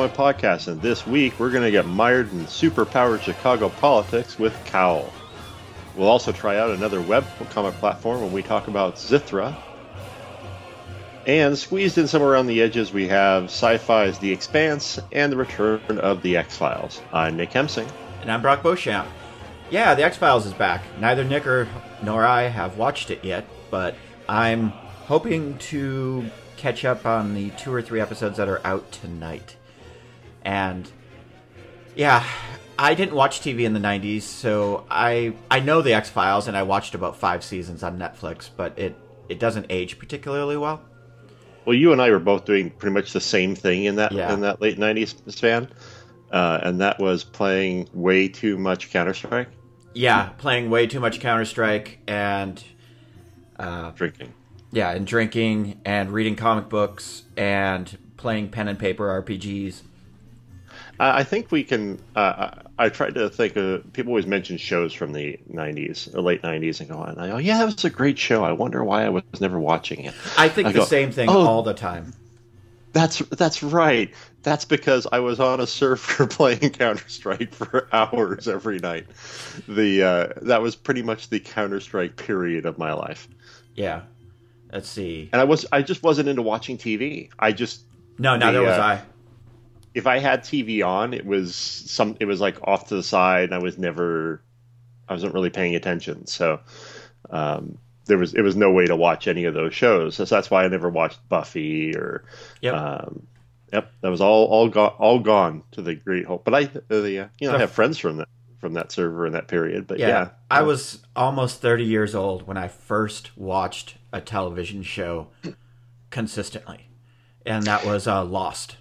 Comic Podcast, and this week we're going to get mired in superpowered Chicago politics with Cowl. We'll also try out another web comic platform when we talk about Sithrah. And squeezed in somewhere around the edges, we have sci fi's The Expanse and the return of The X Files. I'm Nick Hemsing. And I'm Brock Beauchamp. Yeah, The X Files is back. Neither Nick or, nor I have watched it yet, but I'm hoping to catch up on the two or three episodes that are out tonight. And yeah, I didn't watch TV in the 90s, so I I know the X-Files and I watched about 5 seasons on Netflix, but it it doesn't age particularly well. Well, you and I were both doing pretty much the same thing in that yeah. in that late 90s span. Uh, and that was playing way too much Counter Strike. Yeah, playing way too much Counter Strike and uh, drinking. Yeah, and drinking and reading comic books and playing pen and paper RPGs. I think we can. Uh, I tried to think. Of, people always mention shows from the '90s, the late '90s, and go, and I go, "Yeah, that was a great show. I wonder why I was never watching it." I think I the go, same thing oh, all the time. That's that's right. That's because I was on a server playing Counter Strike for hours every night. The uh, that was pretty much the Counter Strike period of my life. Yeah, Let's see. And I was I just wasn't into watching TV. I just no, neither the, was uh, I. If I had TV on, it was some. It was like off to the side, and I was never. I wasn't really paying attention, so um, there was it was no way to watch any of those shows. So that's why I never watched Buffy or. Yep. Um, yep, that was all all gone all gone to the great hope. But I, uh, the, uh, you know, I have friends from that from that server in that period. But yeah, yeah I was almost 30 years old when I first watched a television show consistently, and that was uh, Lost.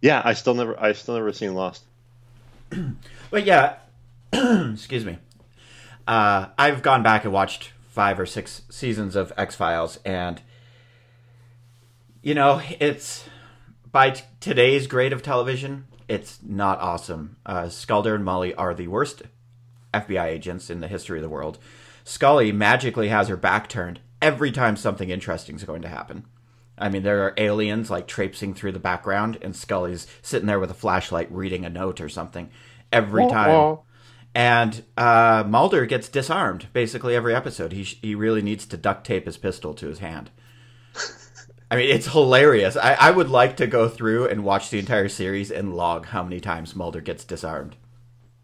Yeah, I still never, I still never seen Lost. but yeah, excuse me. Uh, I've gone back and watched five or six seasons of X Files, and you know, it's by t- today's grade of television, it's not awesome. Uh, Skulder and Molly are the worst FBI agents in the history of the world. Scully magically has her back turned every time something interesting is going to happen. I mean, there are aliens like traipsing through the background, and Scully's sitting there with a flashlight reading a note or something every time. And uh, Mulder gets disarmed basically every episode. He he really needs to duct tape his pistol to his hand. I mean, it's hilarious. I, I would like to go through and watch the entire series and log how many times Mulder gets disarmed.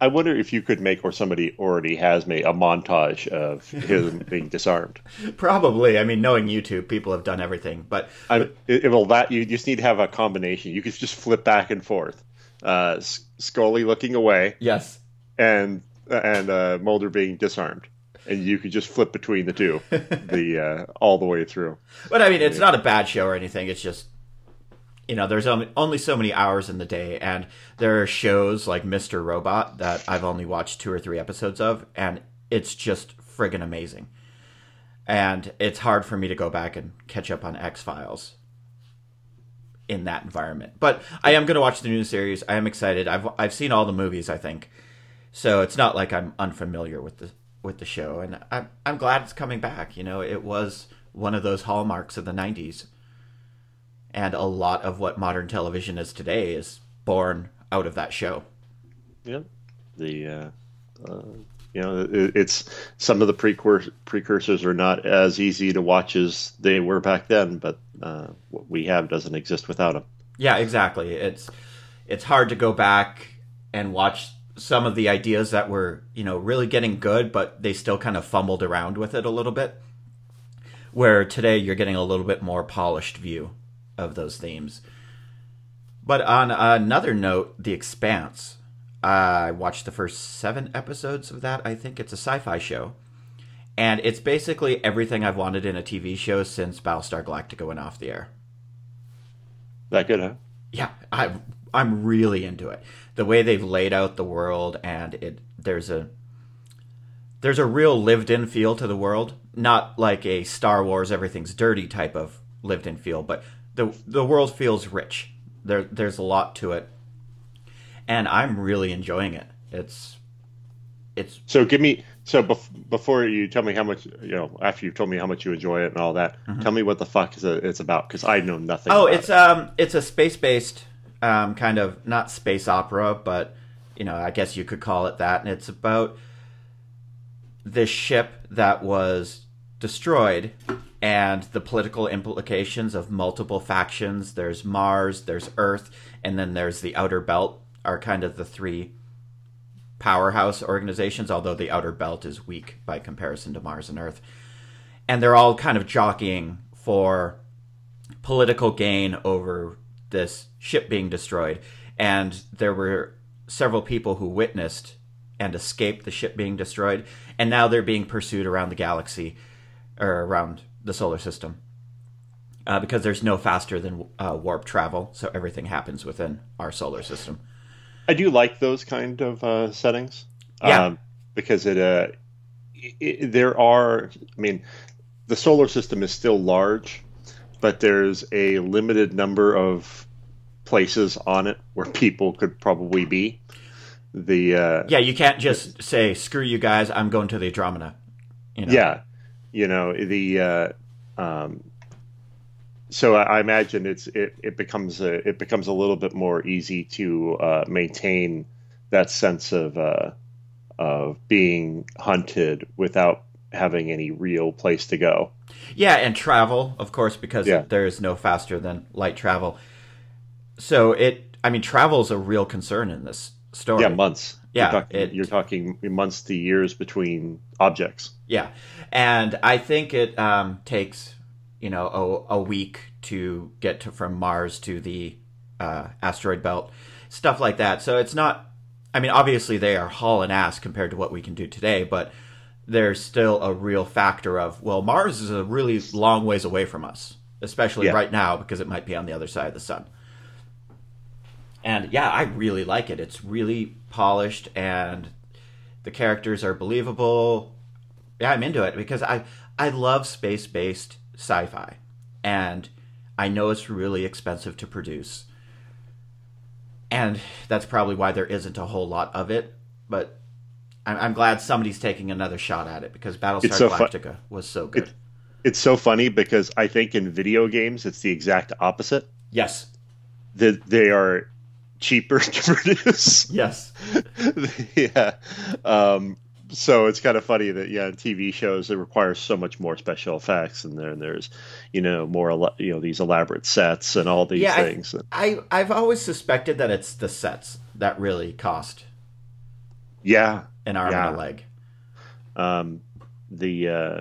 I wonder if you could make, or somebody already has made, a montage of him being disarmed. Probably. I mean, knowing YouTube, people have done everything. But, but it, well, that you just need to have a combination. You could just flip back and forth. Uh, Scully looking away. Yes. And and uh, Mulder being disarmed, and you could just flip between the two, the uh, all the way through. But I mean, it's not a bad show or anything. It's just you know, there's only so many hours in the day, and there are shows like Mr. Robot that I've only watched two or three episodes of, and it's just friggin' amazing. And it's hard for me to go back and catch up on X Files in that environment. But I am going to watch the new series. I am excited. I've I've seen all the movies. I think so. It's not like I'm unfamiliar with the with the show, and I'm I'm glad it's coming back. You know, it was one of those hallmarks of the '90s and a lot of what modern television is today is born out of that show. Yeah, the uh, uh, you know it, it's some of the precur- precursors are not as easy to watch as they were back then, but uh, what we have doesn't exist without them. Yeah, exactly. It's it's hard to go back and watch some of the ideas that were you know really getting good, but they still kind of fumbled around with it a little bit. Where today you're getting a little bit more polished view of those themes. But on another note, The Expanse. I watched the first seven episodes of that. I think it's a sci fi show. And it's basically everything I've wanted in a TV show since Battlestar Galactica went off the air. That good, huh? Yeah, I, I'm really into it. The way they've laid out the world, and it there's a there's a real lived-in feel to the world, not like a Star Wars everything's dirty type of lived-in feel, but the the world feels rich. There there's a lot to it, and I'm really enjoying it. It's it's so give me so bef- before you tell me how much you know after you've told me how much you enjoy it and all that mm-hmm. tell me what the fuck is it, it's about because i know nothing oh it's it. um it's a space-based um, kind of not space opera, but you know, I guess you could call it that. And it's about this ship that was destroyed and the political implications of multiple factions. There's Mars, there's Earth, and then there's the Outer Belt, are kind of the three powerhouse organizations, although the Outer Belt is weak by comparison to Mars and Earth. And they're all kind of jockeying for political gain over this ship being destroyed. And there were several people who witnessed and escaped the ship being destroyed, and now they're being pursued around the galaxy or around the solar system. Uh, because there's no faster than uh, warp travel, so everything happens within our solar system. I do like those kind of uh, settings. Yeah. Um, because it, uh, it, there are, I mean, the solar system is still large, but there's a limited number of places on it where people could probably be. The uh, Yeah, you can't just say, screw you guys, I'm going to the Andromeda. You know? yeah, you know the uh, um, so I, I imagine it's it, it becomes a it becomes a little bit more easy to uh, maintain that sense of uh, of being hunted without having any real place to go. Yeah, and travel, of course, because Yeah. there is no faster than light travel. So it, I mean, travel is a real concern in this story. Yeah, months. Yeah, you're talking, it- you're talking months to years between objects. Yeah, and I think it um, takes you know a, a week to get to from Mars to the uh, asteroid belt, stuff like that. So it's not. I mean, obviously they are hauling ass compared to what we can do today, but there's still a real factor of well, Mars is a really long ways away from us, especially Yeah. right now because it might be on the other side of the sun. And yeah, I really like it. It's really polished and the characters are believable. Yeah, I'm into it because I I love space-based sci-fi. And I know it's really expensive to produce. And that's probably why there isn't a whole lot of it, but I'm, I'm glad somebody's taking another shot at it because Battlestar so fu- Galactica was so good. It's so funny because I think in video games it's the exact opposite. yes. That they are cheaper to produce. Yes. yeah. Um, so it's kind of funny that yeah, TV shows it requires so much more special effects, and then there's you know more you know these elaborate sets and all these Yeah, I- things. I I've always suspected that it's the sets that really cost yeah, an arm Yeah. and a leg. um, the uh,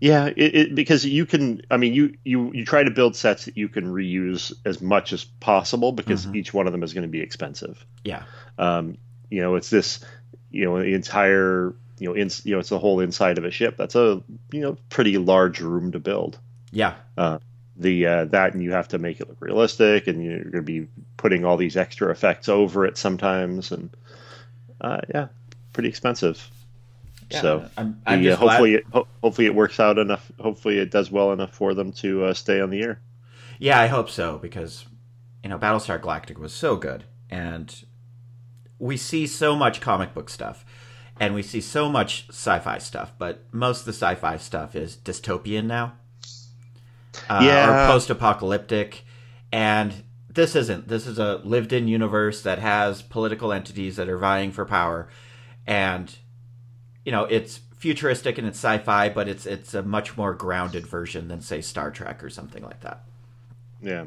yeah, it, it, because you can. I mean, you you you try to build sets that you can reuse as much as possible because Mhm. each one of them is going to be expensive. Yeah. Um, you know, it's this. You know, the entire. You know, in, you know, it's the whole inside of a ship. That's a you know pretty large room to build. Yeah. Uh, the uh, that and you have to make it look realistic and you're going to be putting all these extra effects over it sometimes and uh, yeah pretty expensive Yeah, so I'm, I'm the, uh, just glad- hopefully it, ho- hopefully it works out enough hopefully it does well enough for them to uh, stay on the air Yeah, I hope so because you know Battlestar Galactica was so good, and we see so much comic book stuff, and we see so much sci-fi stuff, but most of the sci-fi stuff is dystopian now, uh, Yeah. or post-apocalyptic, and this isn't. This is a lived-in universe that has political entities that are vying for power, and you know it's futuristic and it's sci-fi, but it's it's a much more grounded version than say Star Trek or something like that. yeah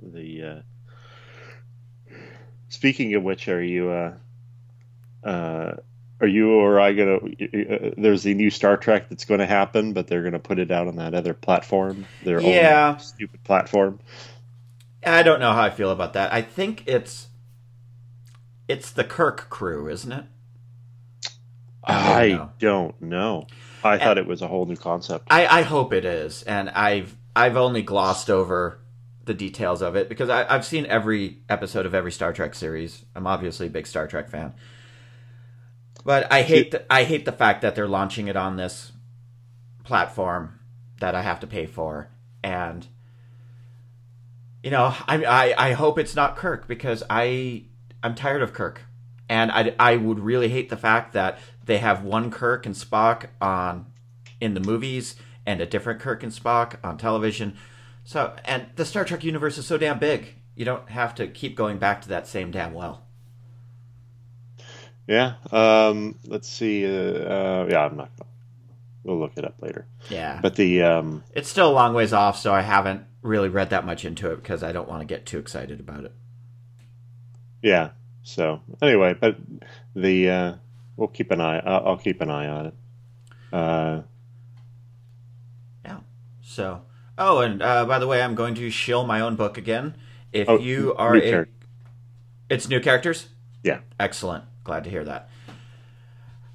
the uh, speaking of which are you uh, uh, are you or I gonna? Uh, there's the new Star Trek that's going to happen, but they're going to put it out on that other platform, their Yeah. stupid platform. I don't know how I feel about that. I think it's it's the Kirk crew, isn't it? I don't I know. don't know. I thought it was a whole new concept. I, I hope it is, and I've I've only glossed over the details of it because I, I've seen every episode of every Star Trek series. I'm obviously a big Star Trek fan, but I hate the, I hate the fact that they're launching it on this platform that I have to pay for, and you know I I, I hope it's not Kirk because I I'm tired of Kirk, and I I would really hate the fact that they have one Kirk and Spock on in the movies and a different Kirk and Spock on television. So, and the Star Trek universe is so damn big, you don't have to keep going back to that same damn well. Yeah. Um, let's see. Uh, uh, yeah, I'm not. Gonna, we'll look it up later. Yeah, But the um, it's still a long ways off, so I haven't really read that much into it because I don't want to get too excited about it. yeah. So anyway, but the uh, we'll keep an eye. I'll, I'll keep an eye on it. Uh, Yeah. So, oh, and uh, by the way, I'm going to shill my own book again. If Oh, you are new a, it's new characters. yeah. Excellent. Glad to hear that.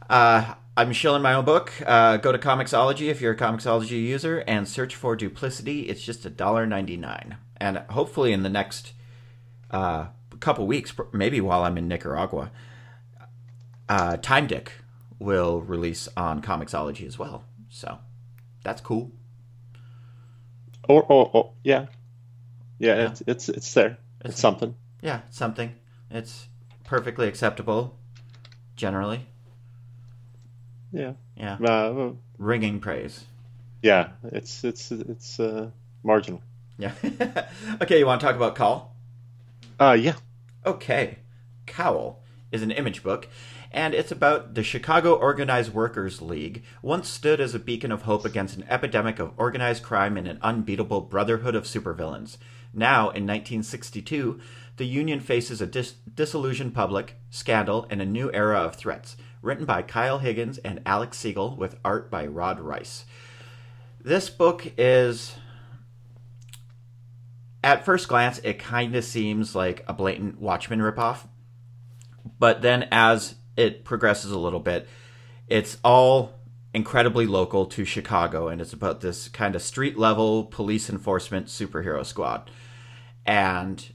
Uh, I'm shilling my own book. Uh, go to Comixology if you're a Comixology user and search for Duplicity. It's just $1.99. And hopefully in the next uh, couple weeks, maybe while I'm in Nicaragua, uh, Time Dick will release on Comixology as well. So that's cool. Or, or, or yeah, yeah. It's it's it's there. It's, something. Yeah, something. It's perfectly acceptable, generally. Yeah. Yeah. Uh, Ringing praise. yeah. It's it's it's uh, marginal. Yeah. okay, you want to talk about Cowl? Uh, yeah. Okay. Cowl is an image book, and it's about the Chicago Organized Workers League, once stood as a beacon of hope against an epidemic of organized crime and an unbeatable brotherhood of supervillains. Now, in 1962, the Union faces a dis- disillusioned public, scandal, and a new era of threats. Written by Kyle Higgins and Alex Siegel, with art by Rod Reis. This book is at first glance, it kind of seems like a blatant Watchmen ripoff. But then as it progresses a little bit, it's all incredibly local to Chicago, and it's about this kind of street level police enforcement superhero squad. And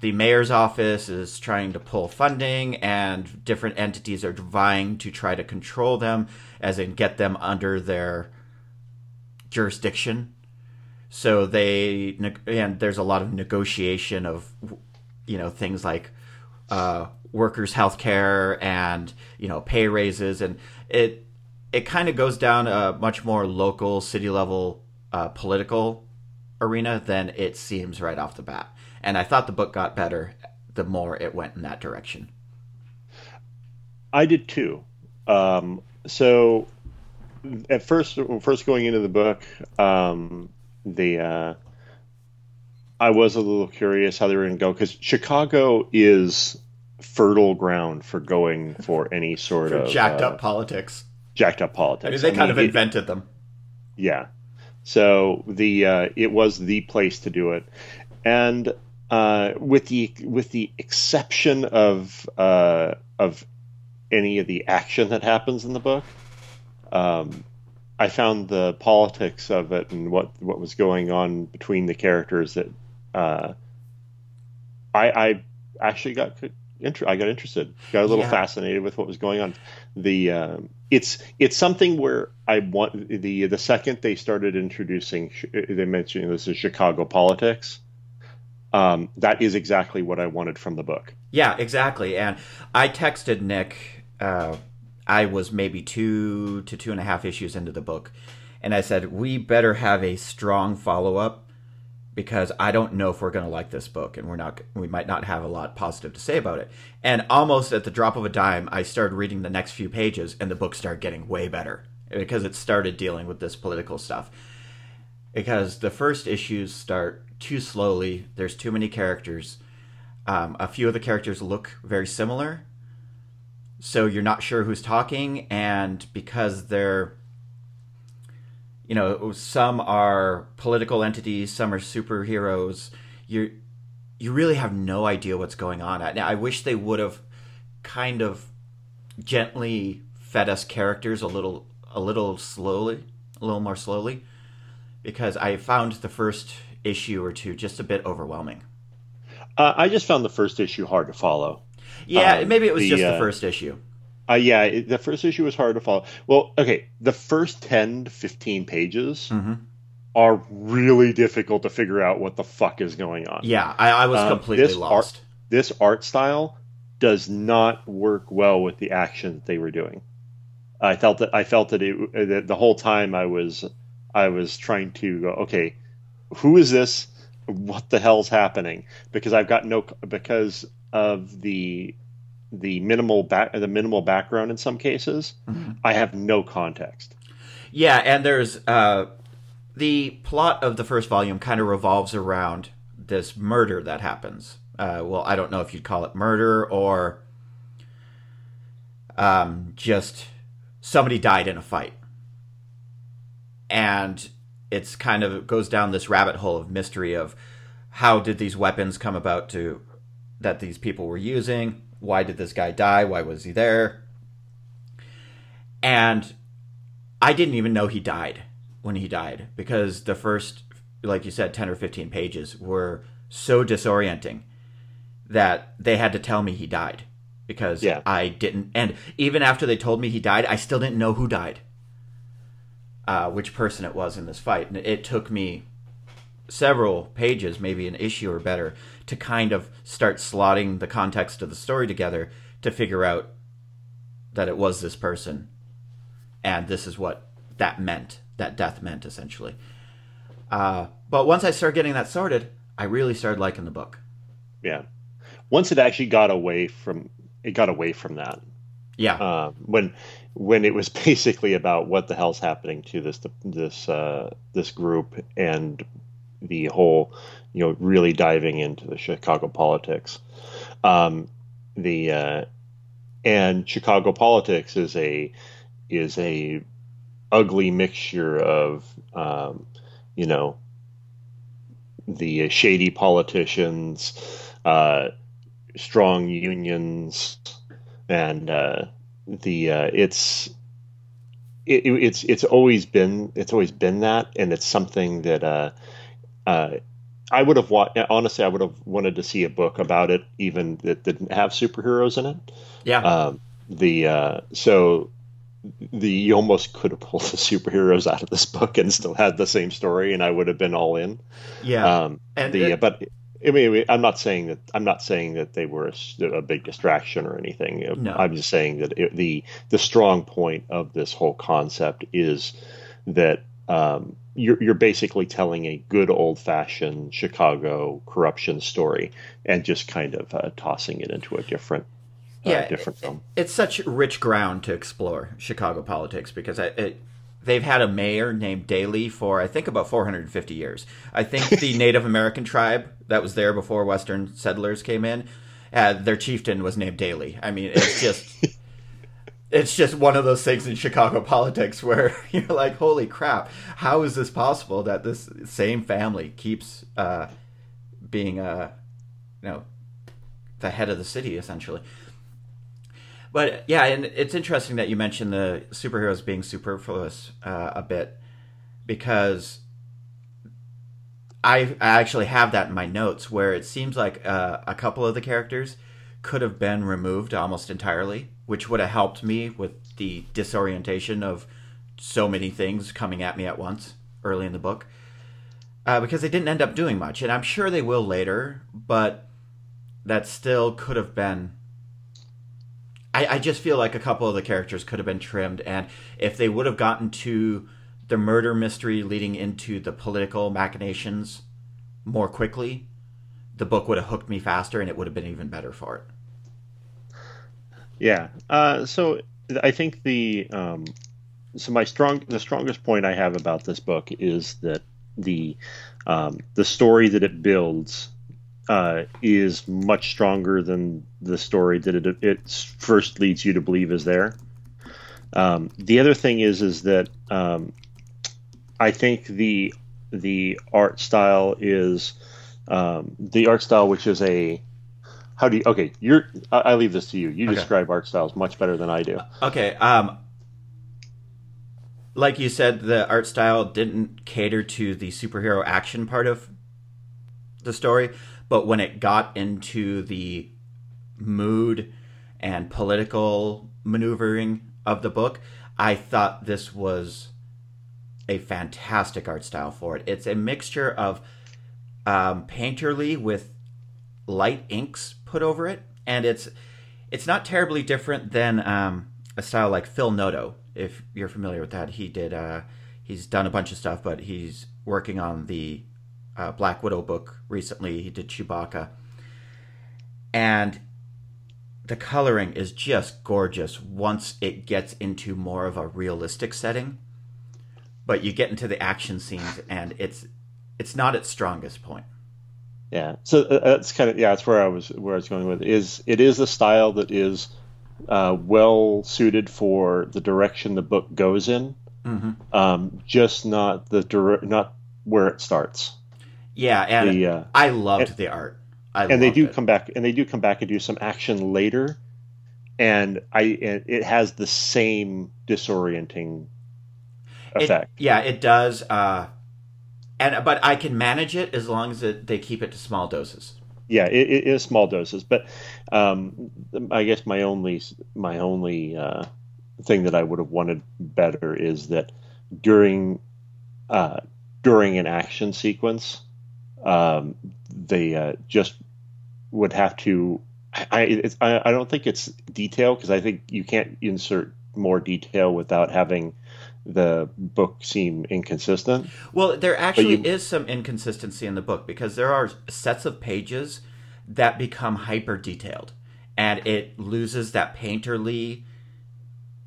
the mayor's office is trying to pull funding, and different entities are vying to try to control them, as in get them under their jurisdiction so they and there's a lot of negotiation of you know things like uh, workers health care and you know pay raises. And it it kind of goes down a much more local city level uh, political arena than it seems right off the bat. And i thought the book got better the more it went in that direction. I did too. Um, so at first, first going into the book, um, the uh, I was a little curious how they were going to go because Chicago is fertile ground for going for any sort for of jacked uh, up politics jacked up politics. I mean, they kind of it- invented them yeah. So the uh, it was the place to do it, and uh, with the with the exception of uh, of any of the action that happens in the book, um, I found the politics of it and what what was going on between the characters that uh, I I actually got inter- I got interested, got a little Yeah. fascinated with what was going on. The um, it's it's something where I want the the second they started introducing they mentioned this is Chicago politics. Um, that is exactly what I wanted from the book. Yeah, exactly. And I texted Nick. Uh, I was maybe two to two and a half issues into the book, and I said we better have a strong follow up because I don't know if we're going to like this book, and we're not. We might not have a lot positive to say about it. And almost at the drop of a dime, I started reading the next few pages, and the book started getting way better because it started dealing with this political stuff. Because the first issues start too slowly. There's too many characters. Um, a few of the characters look very similar, so you're not sure who's talking, and because they're, you know, some are political entities, some are superheroes. You you really have no idea what's going on. Now, I wish they would have kind of gently fed us characters a little a little slowly, a little more slowly, because I found the first issue or two just a bit overwhelming. Uh, I just found the first issue hard to follow. Yeah, Um, maybe it was the, just the uh, first issue. Uh, yeah, it, the first issue was hard to follow. Well, okay, the first 10 to 15 pages Mhm. are really difficult to figure out what the fuck is going on. Yeah, I, I was Um, completely this lost. This art style does not work well with the action that they were doing. I felt that I felt that, it, that the whole time I was I was trying to go, okay, who is this? what the hell's happening because I've got no because of the the minimal back the minimal background in some cases. Mm-hmm. I have no context. Yeah, and there's uh, the plot of the first volume kind of revolves around this murder that happens. Uh, well, I don't know if you'd call it murder or um, just somebody died in a fight, and it's kind of goes down this rabbit hole of mystery of how did these weapons come about to that these people were using why did this guy die why was he there and i didn't even know he died when he died because the first like you said 10 or 15 pages were so disorienting that they had to tell me he died because yeah. i didn't and even after they told me he died i still didn't know who died uh, which person it was in this fight. And it took me several pages, maybe an issue or better, to kind of start slotting the context of the story together to figure out that it was this person and this is what that meant, that death meant essentially. Uh, but once I started getting that sorted, I really started liking the book. Yeah. Once it actually got away from it got away from that. Yeah. Uh, when when it was basically about what the hell's happening to this this uh, this group and the whole, you know, really diving into the Chicago politics. Um, the uh, and Chicago politics is a is a ugly mixture of um, you know the shady politicians, uh, strong unions, and uh, the uh, it's it, it's it's always been it's always been that, and it's something that uh, uh, I would have wa- honestly I would have wanted to see a book about it, even that didn't have superheroes in it. Yeah. Um, the uh, so the you almost could have pulled the superheroes out of this book and still had the same story, and I would have been all in. Yeah. Um, and the it, but I mean, I'm not saying that I'm not saying that they were a, a big distraction or anything. No. I'm just saying that it, the the strong point of this whole concept is that um, you're you're basically telling a good old fashioned Chicago corruption story and just kind of uh, tossing it into a different uh, yeah, different film. It's such rich ground to explore Chicago politics because I, it, they've had a mayor named Daley for I think about 450 years. I think the Native American tribe that was there before Western settlers came in, uh, their chieftain was named Daley. I mean, it's just it's just one of those things in Chicago politics where you're like, holy crap, how is this possible that this same family keeps uh, being uh, you know the head of the city essentially? But yeah, and it's interesting that you mentioned the superheroes being superfluous uh, a bit because I, I actually have that in my notes where it seems like uh, a couple of the characters could have been removed almost entirely, which would have helped me with the disorientation of so many things coming at me at once early in the book. Uh, because they didn't end up doing much, and I'm sure they will later, but that still could have been I, I just feel like a couple of the characters could have been trimmed, and if they would have gotten to the murder mystery leading into the political machinations more quickly, the book would have hooked me faster, and it would have been even better for it. Yeah. Uh, so I think the um, so my strong the strongest point I have about this book is that the um, the story that it builds uh, is much stronger than the story that it, it first leads you to believe is there. Um, the other thing is is that um, I think the the art style is um, the art style, which is a how do you okay? You're I, I leave this to you. You okay. describe art styles much better than I do. Okay. Um, like you said, the art style didn't cater to the superhero action part of the story but when it got into the mood and political maneuvering of the book, I thought this was a fantastic art style for it. It's a mixture of um, painterly with light inks put over it, and it's it's not terribly different than um, a style like Phil Noto. If you're familiar with that, he did uh, he's done a bunch of stuff, but he's working on the uh, Black Widow book recently. He did Chewbacca, and the coloring is just gorgeous once it gets into more of a realistic setting. But you get into the action scenes, and it's it's not its strongest point. Yeah, so uh, that's kind of yeah, that's where I was where I was going with it. is it is a style that is uh, well suited for the direction the book goes in, mm-hmm. um, just not the dire- not where it starts. Yeah, and the, uh, I loved and, the art. I and they do it. come back, and they do come back and do some action later, and I and it has the same disorienting effect. It, yeah, it does. Uh, and but I can manage it as long as it, they keep it to small doses. Yeah, it, it is small doses, but um, I guess my only my only uh, thing that I would have wanted better is that during uh, during an action sequence, um, they uh, just would have to. I, I, I don't think it's detail because I think you can't insert more detail without having the book seem inconsistent. Well, there actually you, is some inconsistency in the book because there are sets of pages that become hyper detailed and it loses that painterly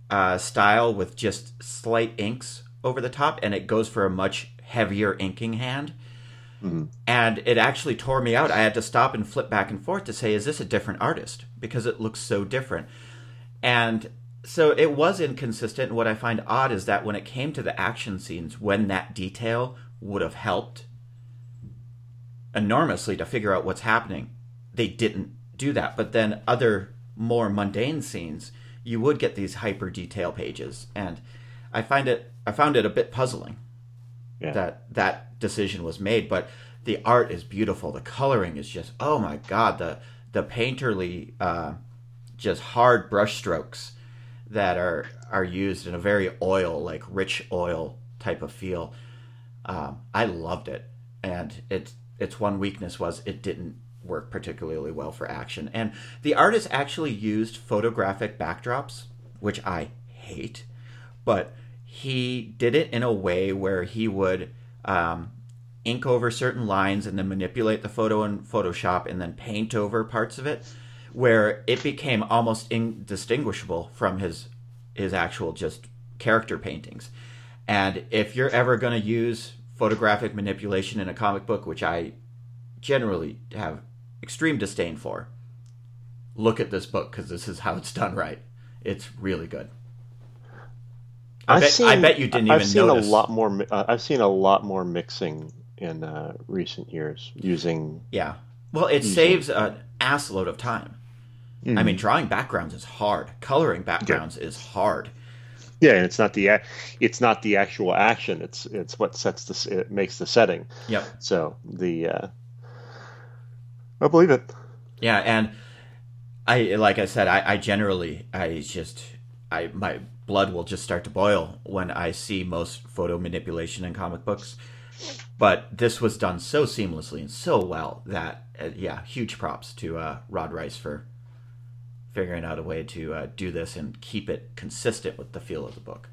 uh, style with just slight inks over the top and it goes for a much heavier inking hand. Mm-hmm. And it actually tore me out. I had to stop and flip back and forth to say, is this a different artist? Because it looks so different. And so it was inconsistent. And what I find odd is that when it came to the action scenes, when that detail would have helped enormously to figure out what's happening, they didn't do that. But then other more mundane scenes, you would get these hyper detail pages, and I find it I found it a bit puzzling yeah. that that decision was made. But the art is beautiful. The coloring is just oh my god the the painterly uh, just hard brush strokes that are are used in a very oil like rich oil type of feel. Um, I loved it, and it its one weakness was it didn't work particularly well for action. And the artist actually used photographic backdrops, which I hate, but he did it in a way where he would um, ink over certain lines and then manipulate the photo in Photoshop and then paint over parts of it where it became almost indistinguishable from his his actual just character paintings. And if you're ever going to use photographic manipulation in a comic book, which I generally have extreme disdain for, look at this book because this is how it's done right. It's really good. I, bet, seen, I bet you didn't I've even seen notice. a lot more. Uh, I've seen a lot more mixing in uh, recent years using. Yeah, well, it using... saves an assload of time. Mm-hmm. I mean, Mm. drawing backgrounds is hard. Coloring backgrounds yeah. is hard. Yeah, and it's not the it's not the actual action. It's it's what sets the it makes the setting. Yep. So the uh, I believe it. Yeah, and I like I said, I, I generally I just I my blood will just start to boil when I see most photo manipulation in comic books. But this was done so seamlessly and so well that uh, yeah, huge props to uh, Rod Reis for figuring out a way to uh, do this and keep it consistent with the feel of the book.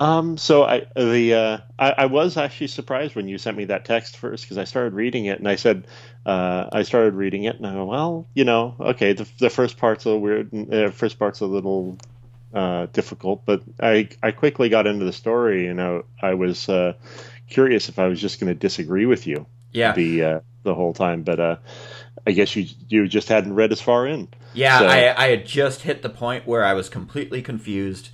Um, so I the uh, I, I, was actually surprised when you sent me that text first because I started reading it and I said uh, I started reading it and I go well you know okay the, the first part's a little weird the uh, first part's a little uh, difficult but I I quickly got into the story and I, I was uh, curious if I was just going to disagree with you yeah the uh, the whole time but I guess you you just hadn't read as far in yeah so. I I had just hit the point where I was completely confused.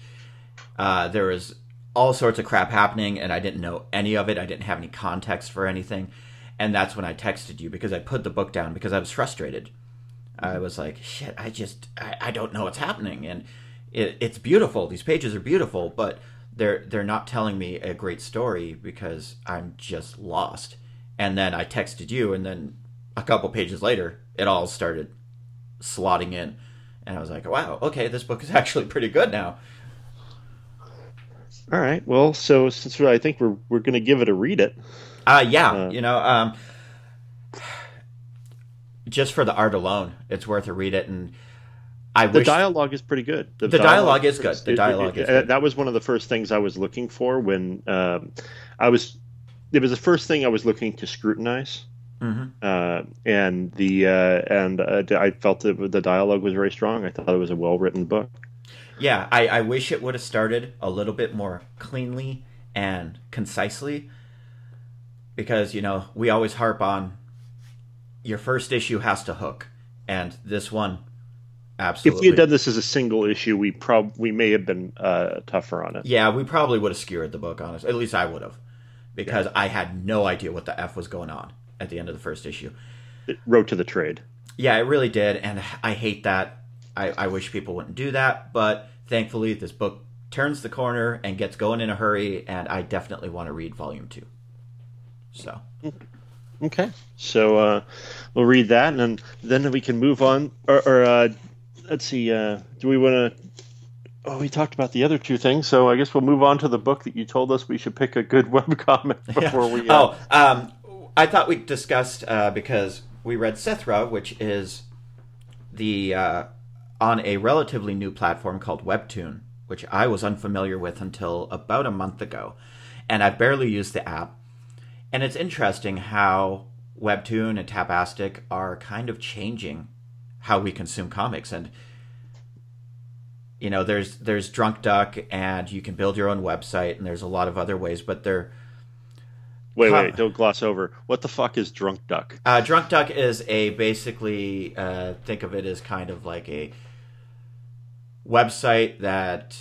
Uh, there was all sorts of crap happening and I didn't know any of it. I didn't have any context for anything. And that's when I texted you because I put the book down because I was frustrated. I was like, shit, I just, I, I don't know what's happening. And it, it's beautiful. These pages are beautiful, but they're, they're not telling me a great story because I'm just lost. And then I texted you and then a couple pages later, it all started slotting in. And I was like, wow, okay, this book is actually pretty good now. All right. Well, so since I think we're we're going to give it a read it. Uh yeah, uh, you know, um just for the art alone, it's worth a read it and I the wish dialogue is pretty good. The, the dialogue, dialogue, is good. The dialogue it, is good. That was one of the first things I was looking for when um, I was it was the first thing I was looking to scrutinize. Mm-hmm. Uh, and the uh, and uh, I felt that the dialogue was very strong. I thought it was a well written book. Yeah, I, I wish it would have started a little bit more cleanly and concisely, because you know we always harp on your first issue has to hook, and this one absolutely. If we had done this as a single issue, we prob we may have been uh, tougher on it. Yeah, we probably would have skewered the book, honestly. At least I would have, because I had no idea what the f was going on at the end of the first issue. It wrote to the trade. Yeah, it really did, and I hate that. I, I wish people wouldn't do that, but thankfully, this book turns the corner and gets going in a hurry, and I definitely want to read volume two. So, Okay, so uh, we'll read that, and then, then we can move on. Or, or uh, let's see, uh, do we want to? Oh, we talked about the other two things, so I guess we'll move on to the book that you told us we should pick a good webcomic before we. Uh, oh, um, I thought we discussed uh, because we read Sithrah, which is the uh, on a relatively new platform called Webtoon, which I was unfamiliar with until about a month ago, and I've barely used the app. And it's interesting how Webtoon and Tapastic are kind of changing how we consume comics and you know there's there's drunk duck and you can build your own website and there's a lot of other ways but they're wait, wait, don't gloss over. What the fuck is Drunk Duck? uh, drunk duck is a basically uh, think of it as kind of like a website that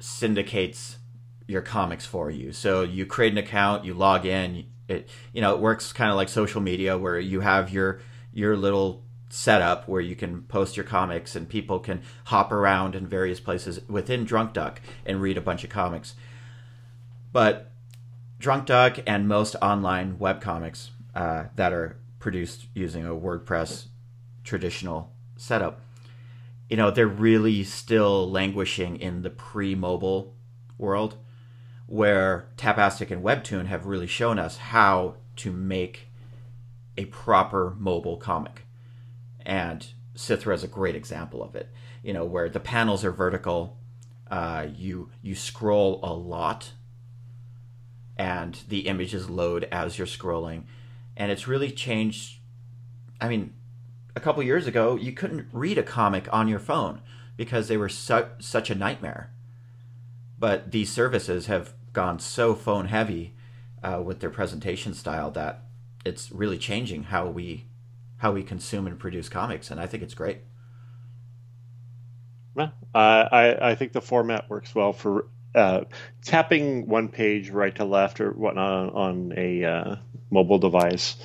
syndicates your comics for you so you create an account you log in it you know it works kind of like social media where you have your your little setup where you can post your comics and people can hop around in various places within drunk duck and read a bunch of comics but drunk duck and most online webcomics uh, that are produced using a wordpress traditional setup you know they're really still languishing in the pre-mobile world where Tapastic and Webtoon have really shown us how to make a proper mobile comic. And Sithrah is a great example of it. You know, where the panels are vertical, uh, you you scroll a lot, and the images load as you're scrolling, and it's really changed. I mean, a couple years ago, you couldn't read a comic on your phone because they were su- such a nightmare. But these services have gone so phone heavy uh, with their presentation style that it's really changing how we how we consume and produce comics, and I think it's great. Well, I I think the format works well for uh, tapping one page right to left or whatnot on, on a uh, mobile device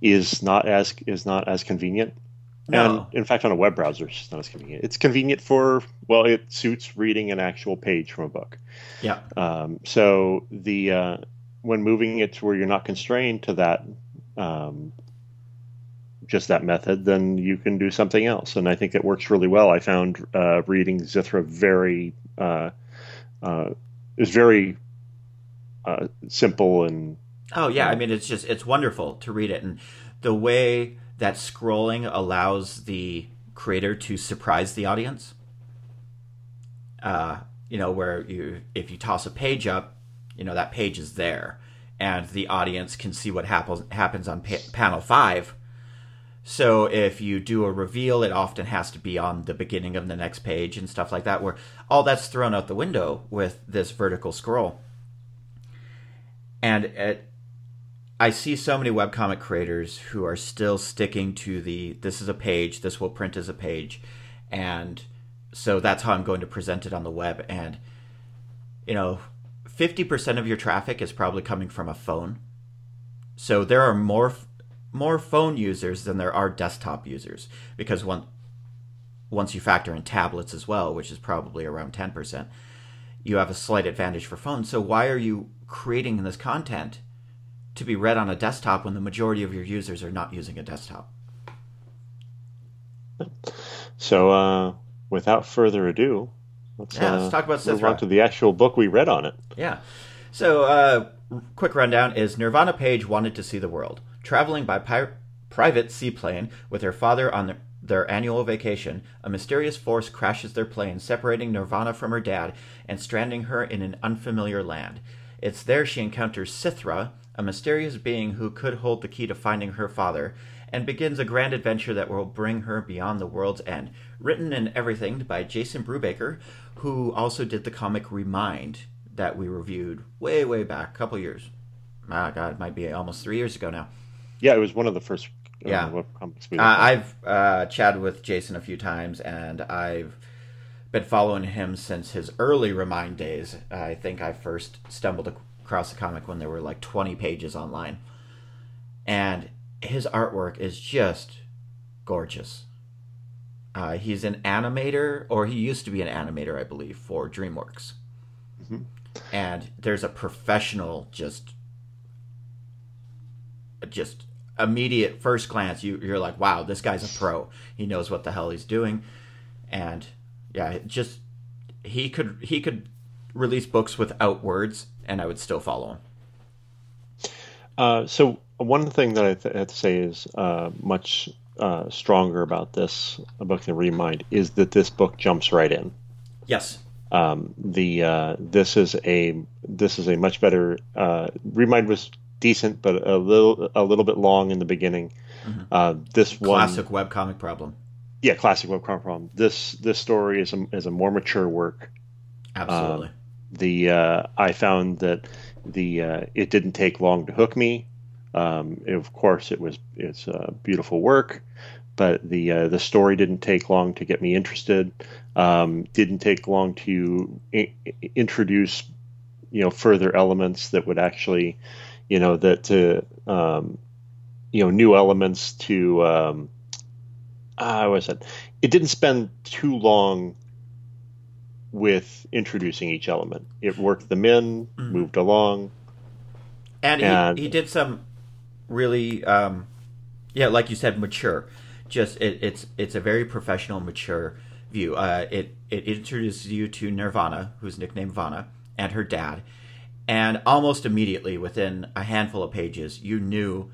is not as is not as convenient. No. And in fact, on a web browser, it's just not as convenient. It's convenient for well, it suits reading an actual page from a book. Yeah, Um, so the uh, when moving it to where you're not constrained to that, um, just that method, then you can do something else, and I think it works really well. I found uh, reading Sithrah very uh, uh, is very uh, simple and Oh yeah, I mean it's just it's wonderful to read it, and the way that scrolling allows the creator to surprise the audience. Uh, you know, where you if you toss a page up, you know that page is there, and the audience can see what happens happens on pa- panel five. So if you do a reveal, it often has to be on the beginning of the next page and stuff like that, where all that's thrown out the window with this vertical scroll. And it, I see so many webcomic creators who are still sticking to the this is a page, this will print as a page, and so that's how I'm going to present it on the web. And you know, fifty percent of your traffic is probably coming from a phone, so there are more more phone users than there are desktop users because one once you factor in tablets as well, which is probably around ten percent, you have a slight advantage for phones. So why are you creating this content? to be read on a desktop when the majority of your users are not using a desktop. so. Uh, without further ado, let's, Yeah, uh, let's talk about move Sithrah. on to the actual book we read on it. Yeah. So, uh, quick rundown is Nirvana Page wanted to see the world. Traveling by private seaplane with her father on their, their annual vacation, a mysterious force crashes their plane, separating Nirvana from her dad and stranding her in an unfamiliar land. It's there she encounters Sithrah, a mysterious being who could hold the key to finding her father, and begins a grand adventure that will bring her beyond the world's end. Written and everything by Jason Brubaker, who also did the comic Remind that we reviewed way, way back, a couple years. Ah, God, it might be almost three years ago now. Yeah, it was one of the first. Uh, Yeah. comics we Uh. I've uh, chatted with Jason a few times, and I've been following him since his early Remind days. I think I first stumbled across the comic when there were like 20 pages online. And his artwork is just gorgeous. Uh, he's an animator, or he used to be an animator, I believe, for DreamWorks. And there's a professional, just, just immediate first glance, you you're like, wow, this guy's a pro. He knows what the hell he's doing, and yeah, just he could he could release books without words, and I would still follow him. Uh, so one thing that I th- have to say is uh, much uh, stronger about this book than Remind is that this book jumps right in. Yes, Um, the uh, this is a this is a much better. Uh, Remind was decent, but a little a little bit long in the beginning. Uh, this one, classic webcomic problem. yeah, classic web comic problem. This this story is a, is a more mature work. Absolutely. the uh, I found that the uh, it didn't take long to hook me. Um, of course, it was it's uh, beautiful work, but the uh, the story didn't take long to get me interested. Um, didn't take long to I- introduce you know further elements that would actually you know that to um, you know new elements to um, uh, what was it? It didn't spend too long with introducing each element. It worked them in, moved along. and, and- he, he did some really um yeah like you said mature just it, it's it's a very professional mature view uh it it introduces you to nirvana who's nicknamed vana and her dad and almost immediately within a handful of pages you knew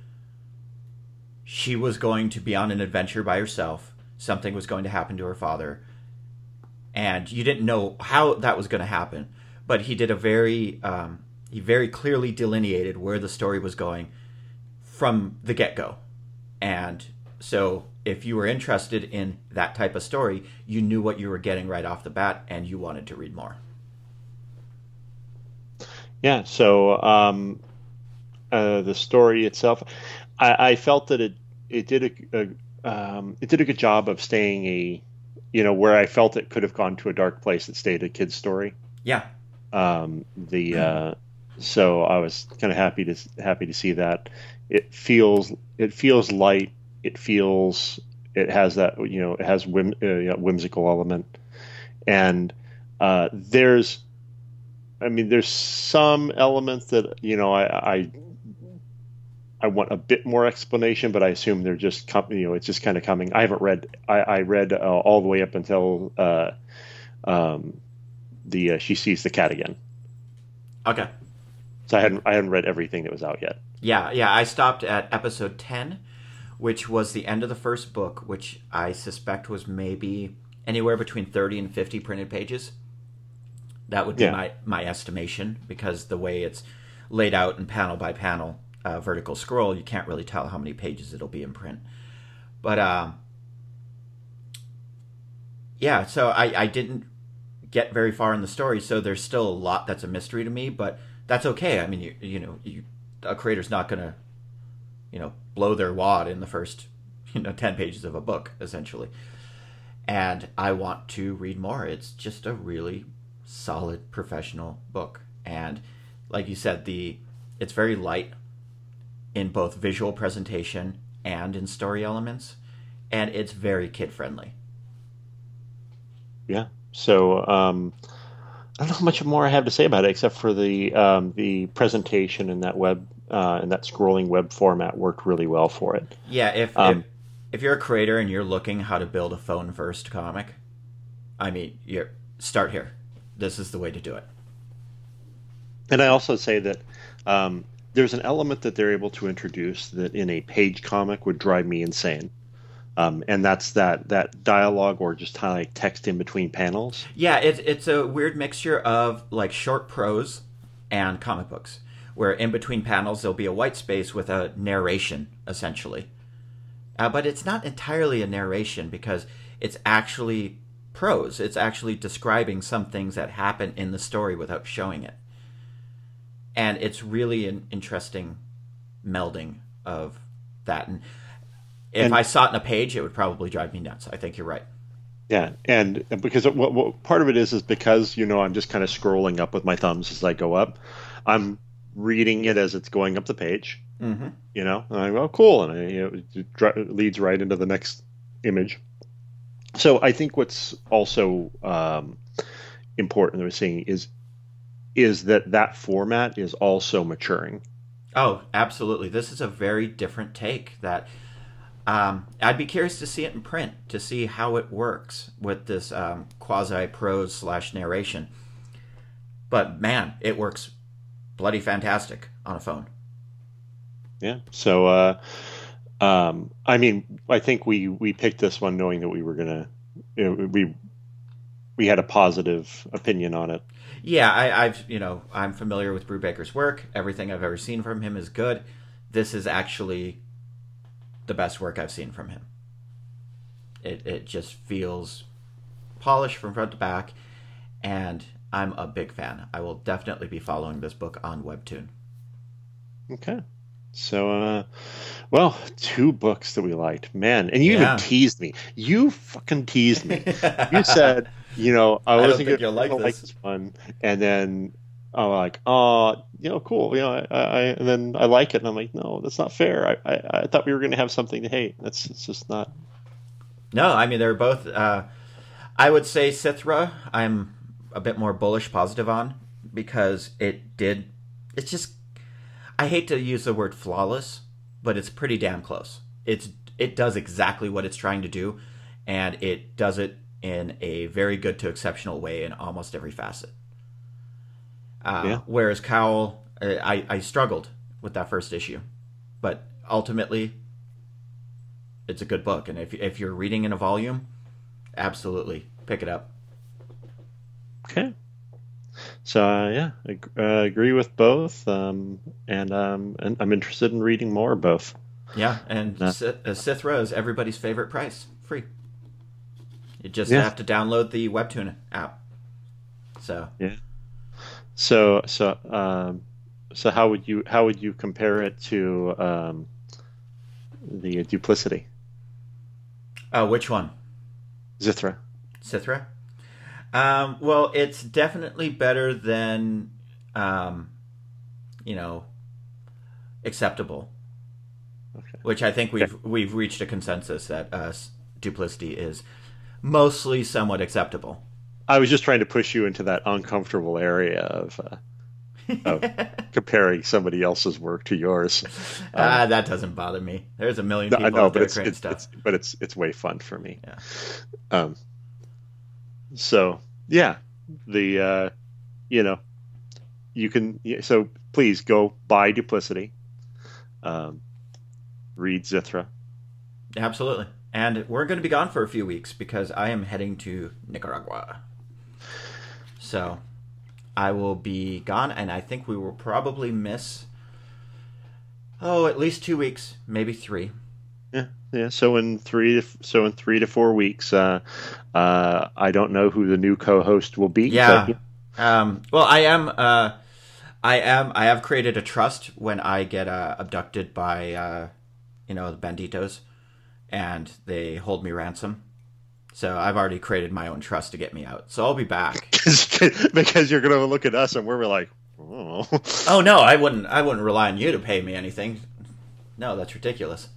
she was going to be on an adventure by herself. Something was going to happen to her father. And you didn't know how that was going to happen. But he did a very um, he very clearly delineated where the story was going from the get-go. And so if you were interested in that type of story you knew what you were getting right off the bat and you wanted to read more Yeah. So um, uh, the story itself, I, I felt that it it did a, a um, it did a good job of staying a you know where I felt it could have gone to a dark place. It stayed a kid's story. yeah Um, the uh, so I was kind of happy to happy to see that. It feels it feels light. It feels it has that you know it has whim, uh, whimsical element, and uh, there's I mean there's some elements that you know I. I I want a bit more explanation, but I assume they're just com- you know it's just kind of coming. I haven't read. I, I read uh, all the way up until uh, um, the uh, she sees the cat again. okay So I hadn't I hadn't read everything that was out yet. yeah yeah i stopped at episode 10 which was the end of the first book which i suspect was maybe anywhere between 30 and 50 printed pages that would be Yeah. my, my estimation because the way it's laid out in panel by panel uh, vertical scroll you can't really tell how many pages it'll be in print. But um, yeah so I, I didn't get very far in the story so there's still a lot that's a mystery to me but that's okay. I mean you, you know you, a creator's not to you know blow their wad in the first you know 10 pages of a book essentially. And i want to read more. It's just a really solid professional book and like you said the it's very light in both visual presentation and in story elements and it's very kid friendly Yeah. So um, I don't know how much more I have to say about it except for the um, the presentation and that web uh, and that scrolling web format worked really well for it. Yeah, if, Um, if if you're a creator and you're looking how to build a phone first comic, I mean, you start here. This is the way to do it. And I also say that um, there's an element that they're able to introduce that in a page comic would drive me insane. Um, and that's that that dialogue or just kind of like text in between panels. Yeah, it's it's a weird mixture of like short prose and comic books, where in between panels there'll be a white space with a narration, essentially. Uh, but it's not entirely a narration because it's actually prose. It's actually describing some things that happen in the story without showing it. And it's really an interesting melding of that. And if And- I saw it in a page, it would probably drive me nuts. I think you're right. Yeah, and because what, what part of it is is because you know I'm just kind of scrolling up with my thumbs as I go up. I'm reading it as it's going up the page. Mm-hmm. You know, and I go, oh, cool, and I, you know, it leads right into the next image. So I think what's also um, important that we're seeing is is that that format is also maturing. Oh, absolutely. This is a very different take that um, I'd be curious to see it in print to see how it works with this um, quasi prose slash narration. But man, it works bloody fantastic on a phone. Yeah. So, uh, um, I mean, I think we we picked this one knowing that we were gonna, you know, we we had a positive opinion on it. Yeah, I, I've you know I'm familiar with Brubaker's work. Everything I've ever seen from him is good. This is actually the best work I've seen from him. It it just feels polished from front to back, and I'm a big fan. I will definitely be following this book on Webtoon. Okay. So, uh, well, two books that we liked, man, and you Yeah. even teased me. You fucking teased me. you said, you know, I wasn't think gonna like like this. one, and then I'm like, oh, you know, cool, you know, I, I, and then I like it, and I'm like, no, that's not fair. I, I, I thought we were gonna have something to hate. That's it's just not. No, I mean they're both. Uh, I would say Sithrah. I'm a bit more bullish, positive on because it did. It's just. I hate to use the word flawless, but it's pretty damn close. It's it does exactly what it's trying to do, and it does it in a very good to exceptional way in almost every facet. Uh, Yeah. Whereas Cowl, uh, I I struggled with that first issue, but ultimately it's a good book and if, if you're reading in a volume absolutely pick it up Okay. So uh, yeah, I uh, agree with both, um, and um, and I'm interested in reading more of both. yeah and uh, Sithrah is everybody's favorite price free you just Yeah. have to download the webtoon app so yeah. So so um, so how would you how would you compare it to um, the duplicity uh, which one Zithra? Sithrah um, well it's definitely better than um, you know acceptable Okay. which I think we've we've reached a consensus that uh, duplicity is mostly somewhat acceptable. I was just trying to push you into that uncomfortable area of, uh, of comparing somebody else's work to yours. Ah, that doesn't bother me. There's a million No, people know, out but it's, it's, stuff. it's but it's it's way fun for me. Yeah. Um. So yeah, the uh, you know, you can so please go buy Duplicity. Um, read Zithra. Absolutely. And we're going to be gone for a few weeks because I am heading to Nicaragua. So I will be gone, and I think we will probably miss, oh, at least two weeks, maybe three. Yeah, yeah. So in three, to, so in three to four weeks, uh, uh, I don't know who the new co-host will be. Yeah. but- Um, well, I am. Uh, I am. I have created a trust when I get uh, abducted by, uh, you know, the banditos, and they hold me ransom. So I've already created my own trust to get me out. So I'll be back. because you're gonna look at us and we're like, oh. oh no, I wouldn't. I wouldn't rely on you to pay me anything. No, that's ridiculous.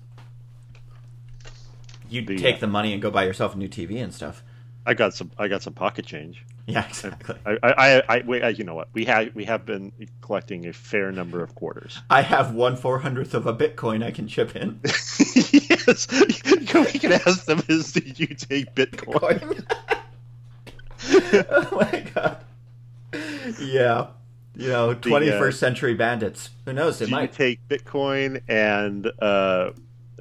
You The, take uh, the money and go buy yourself a new TV and stuff. I got some. I got some pocket change. Yeah, exactly. I, I, I, I wait, uh, you know what? We have we have been collecting a fair number of quarters. I have one four hundredth of a Bitcoin I can chip in. yes, we can ask them: Is do you take Bitcoin? oh my god. Yeah. You know, 21st century bandits. Who knows? You might. take Bitcoin and uh,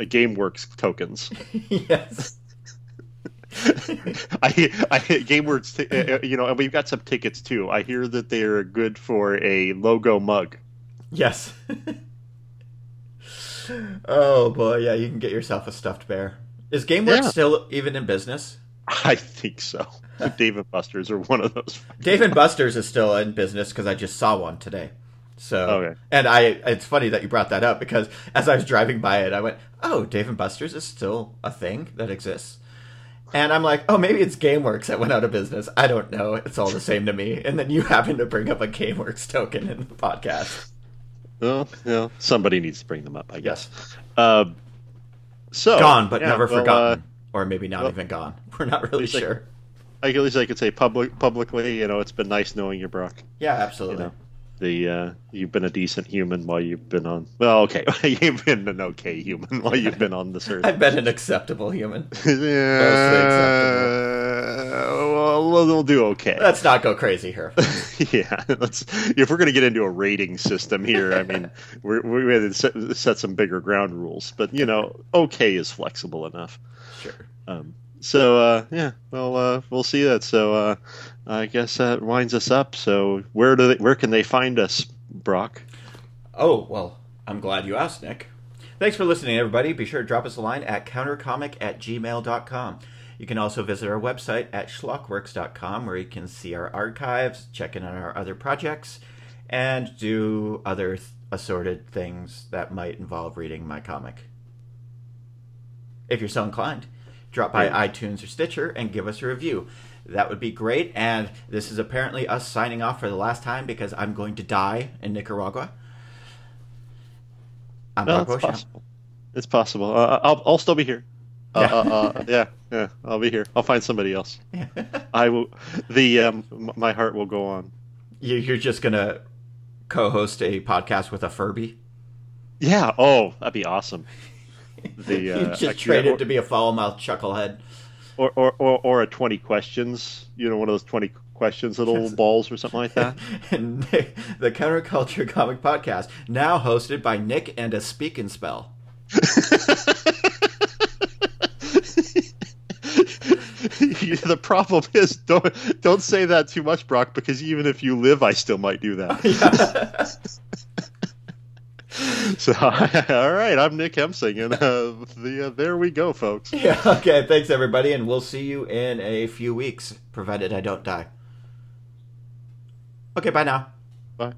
GameWorks tokens? yes. I, I GameWorks, t- uh, uh, you know, and we've got some tickets too. I hear that they're good for a logo mug. Yes. oh boy, yeah, you can get yourself a stuffed bear. Is GameWorks Yeah. still even in business? I think so. Dave and Buster's are one of those. Dave and Buster's is still in business because I just saw one today. So, Okay. and I, it's funny that you brought that up because as I was driving by it, I went, "Oh, Dave and Buster's is still a thing that exists." And I'm like, "Oh, maybe it's GameWorks that went out of business. I don't know. It's all the same to me." And then you happen to bring up a GameWorks token in the podcast. Well, you know, somebody needs to bring them up, I guess. Uh, so gone, but yeah, never well, forgotten, or maybe not well- even gone. We're not really I- sure. I, at least I could say public publicly. You know, it's been nice knowing you, Brock. Yeah, absolutely. You know, the uh, you've been a decent human while you've been on. Well, okay, you've been an okay human while you've been on this earth. I've been an acceptable human. yeah, well, we'll, we'll do okay. Let's not go crazy here. yeah, let's. If we're going to get into a rating system here, I mean, we're, we had to set, set some bigger ground rules. But you know, okay is flexible enough. Sure. Um, so uh, yeah, well, uh, we'll see that. So uh, I guess that winds us up. So where do they, where can they find us, Brock? Oh, well, I'm glad you asked, Nick. Thanks for listening, everybody. Be sure to drop us a line at countercomic at gmail.com. You can also visit our website at schlockworks.com where you can see our archives, check in on our other projects, and do other th- assorted things that might involve reading my comic. If you're so inclined, drop by iTunes or Stitcher and give us a review. That would be great. And this is apparently us signing off for the last time because I'm going to die in Nicaragua. I'm No, it's possible. It's possible. Uh, I'll I'll still be here. Uh, Yeah. uh, uh, yeah, yeah, I'll be here. I'll find somebody else. I will. The um, my heart will go on. You- You're just gonna co-host a podcast with a Furby. Yeah. Oh, that'd be awesome. The you uh, just yeah, traded or, to be a foul mouth chucklehead. or, or, or or a twenty questions. You know, one of those twenty questions little balls or something like that. and the Counterculture Comic Podcast, now hosted by Nick and a Speak and Spell. the problem is don't don't say that too much, Brock, because even if you live, I still might do that. so, all right, I'm Nick Hemsing, and uh, the, uh, there we go, folks. Yeah, okay, thanks everybody, and we'll see you in a few weeks, provided I don't die. Okay, bye now. Bye.